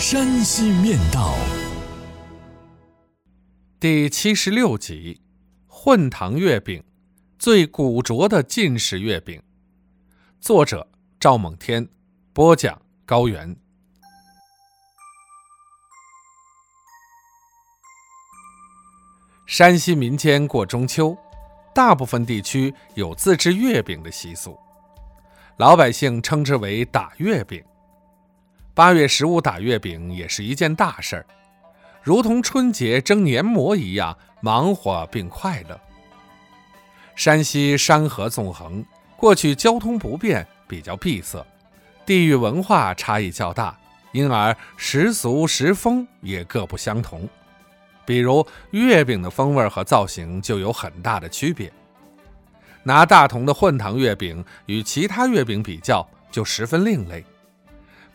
山西面道》第七十六集：混糖月饼，最古拙的晋式月饼。作者：赵猛天，播讲：高原。山西民间过中秋，大部分地区有自制月饼的习俗，老百姓称之为打月饼。八月十五打月饼也是一件大事儿，如同春节蒸年馍一样忙活并快乐。山西山河纵横，过去交通不便，比较闭塞，地域文化差异较大，因而食俗食风也各不相同。比如月饼的风味和造型就有很大的区别。拿大同的混糖月饼与其他月饼比较，就十分另类。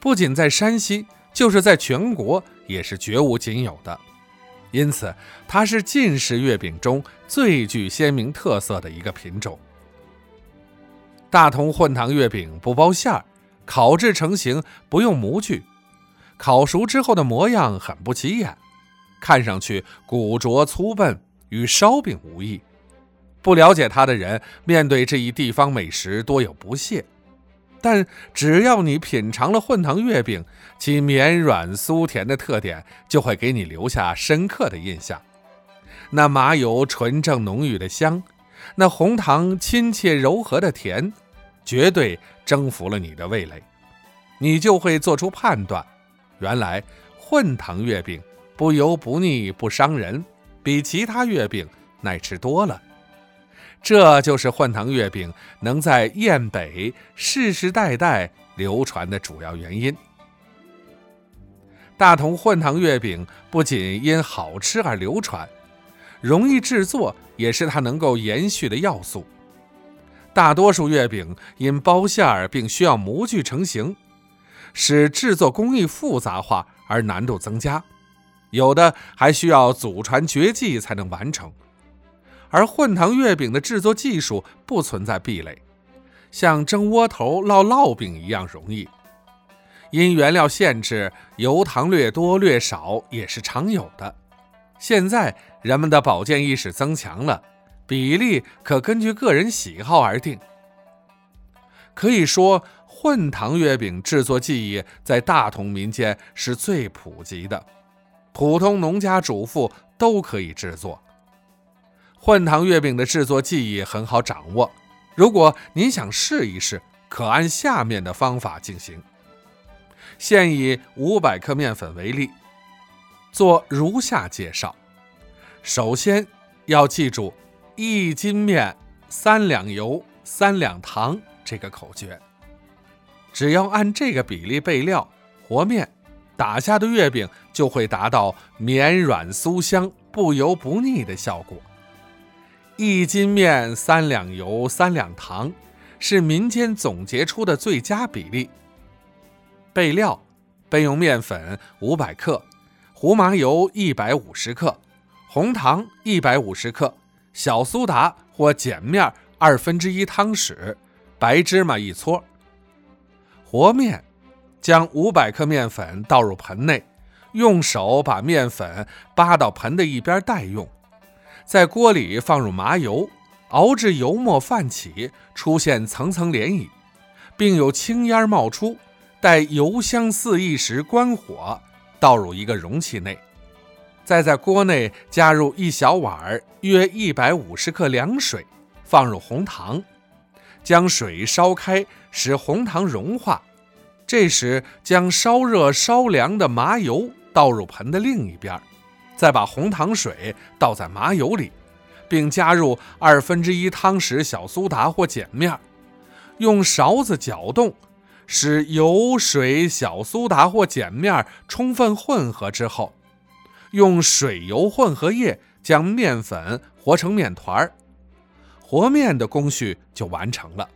不仅在山西，就是在全国也是绝无仅有的，因此它是晋式月饼中最具鲜明特色的一个品种。大同混糖月饼不包馅儿，烤制成型不用模具，烤熟之后的模样很不起眼，看上去古拙粗笨，与烧饼无异。不了解它的人，面对这一地方美食多有不屑。但只要你品尝了混糖月饼，其绵软酥甜的特点就会给你留下深刻的印象。那麻油纯正浓郁的香，那红糖亲切柔和的甜，绝对征服了你的味蕾。你就会做出判断：原来混糖月饼不油不腻不伤人，比其他月饼耐吃多了。这就是混糖月饼能在燕北世世代代流传的主要原因。大同混糖月饼不仅因好吃而流传，容易制作也是它能够延续的要素。大多数月饼因包馅儿并需要模具成型，使制作工艺复杂化而难度增加，有的还需要祖传绝技才能完成。而混糖月饼的制作技术不存在壁垒，像蒸窝头、烙烙饼一样容易。因原料限制，油糖略多略少也是常有的。现在人们的保健意识增强了，比例可根据个人喜好而定。可以说，混糖月饼制作技艺在大同民间是最普及的，普通农家主妇都可以制作。混糖月饼的制作技艺很好掌握，如果您想试一试，可按下面的方法进行。现以五百克面粉为例，做如下介绍：首先要记住一斤面三两油三两糖这个口诀，只要按这个比例备料和面，打下的月饼就会达到绵软酥香、不油不腻的效果。一斤面三两油三两糖，是民间总结出的最佳比例。备料：备用面粉五百克，胡麻油一百五十克，红糖一百五十克，小苏打或碱面二分之一汤匙，白芝麻一撮。和面：将五百克面粉倒入盆内，用手把面粉扒到盆的一边待用。在锅里放入麻油，熬至油沫泛起，出现层层涟漪，并有青烟冒出。待油香四溢时，关火，倒入一个容器内。再在锅内加入一小碗约一百五十克凉水，放入红糖，将水烧开，使红糖融化。这时将烧热烧凉的麻油倒入盆的另一边。再把红糖水倒在麻油里，并加入二分之一汤匙小苏打或碱面，用勺子搅动，使油、水、小苏打或碱面充分混合之后，用水油混合液将面粉和成面团儿，和面的工序就完成了。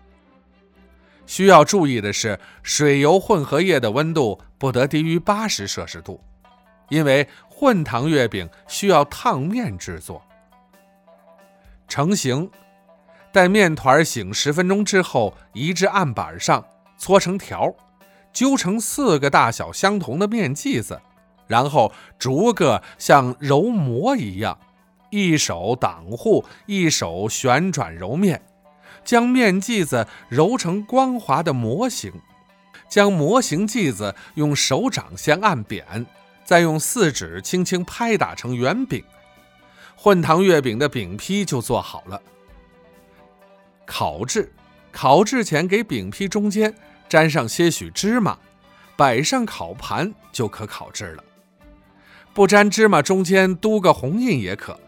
需要注意的是，水油混合液的温度不得低于八十摄氏度，因为混糖月饼需要烫面制作。成型，待面团醒十分钟之后，移至案板上搓成条，揪成四个大小相同的面剂子，然后逐个像揉馍一样，一手挡护，一手旋转揉面。将面剂子揉成光滑的模型，将模型剂子用手掌先按扁，再用四指轻轻拍打成圆饼，混糖月饼的饼坯就做好了。烤制，烤制前给饼坯中间沾上些许芝麻，摆上烤盘就可烤制了。不沾芝麻，中间嘟个红印也可。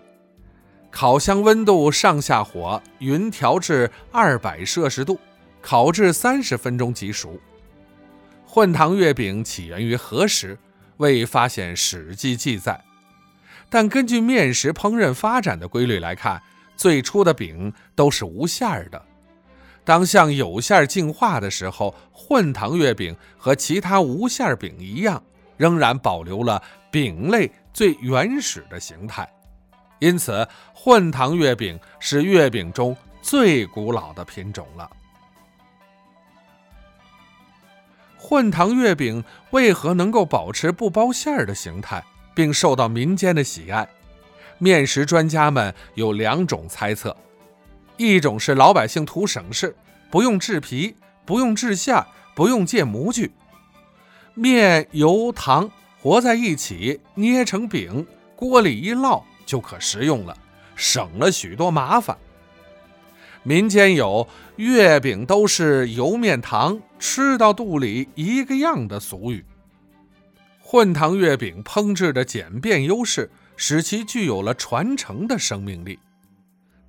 烤箱温度上下火匀调至二百摄氏度，烤制三十分钟即熟。混糖月饼起源于何时，未发现史记记载。但根据面食烹饪发展的规律来看，最初的饼都是无馅儿的。当向有馅儿进化的时候，混糖月饼和其他无馅儿饼一样，仍然保留了饼类最原始的形态。因此，混糖月饼是月饼中最古老的品种了。混糖月饼为何能够保持不包馅儿的形态，并受到民间的喜爱？面食专家们有两种猜测：一种是老百姓图省事，不用制皮，不用制馅，不用借模具，面、油、糖和在一起捏成饼，锅里一烙。就可食用了，省了许多麻烦。民间有“月饼都是油面糖，吃到肚里一个样的”俗语。混糖月饼烹制的简便优势，使其具有了传承的生命力。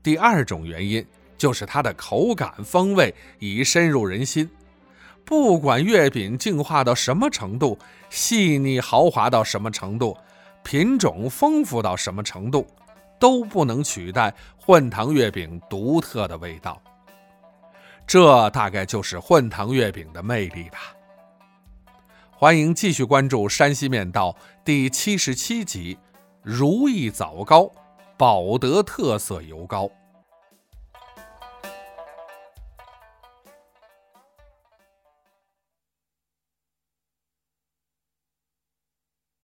第二种原因就是它的口感风味已深入人心。不管月饼进化到什么程度，细腻豪华到什么程度。品种丰富到什么程度，都不能取代混糖月饼独特的味道。这大概就是混糖月饼的魅力吧。欢迎继续关注《山西面道》第七十七集：如意枣糕，保德特色油糕。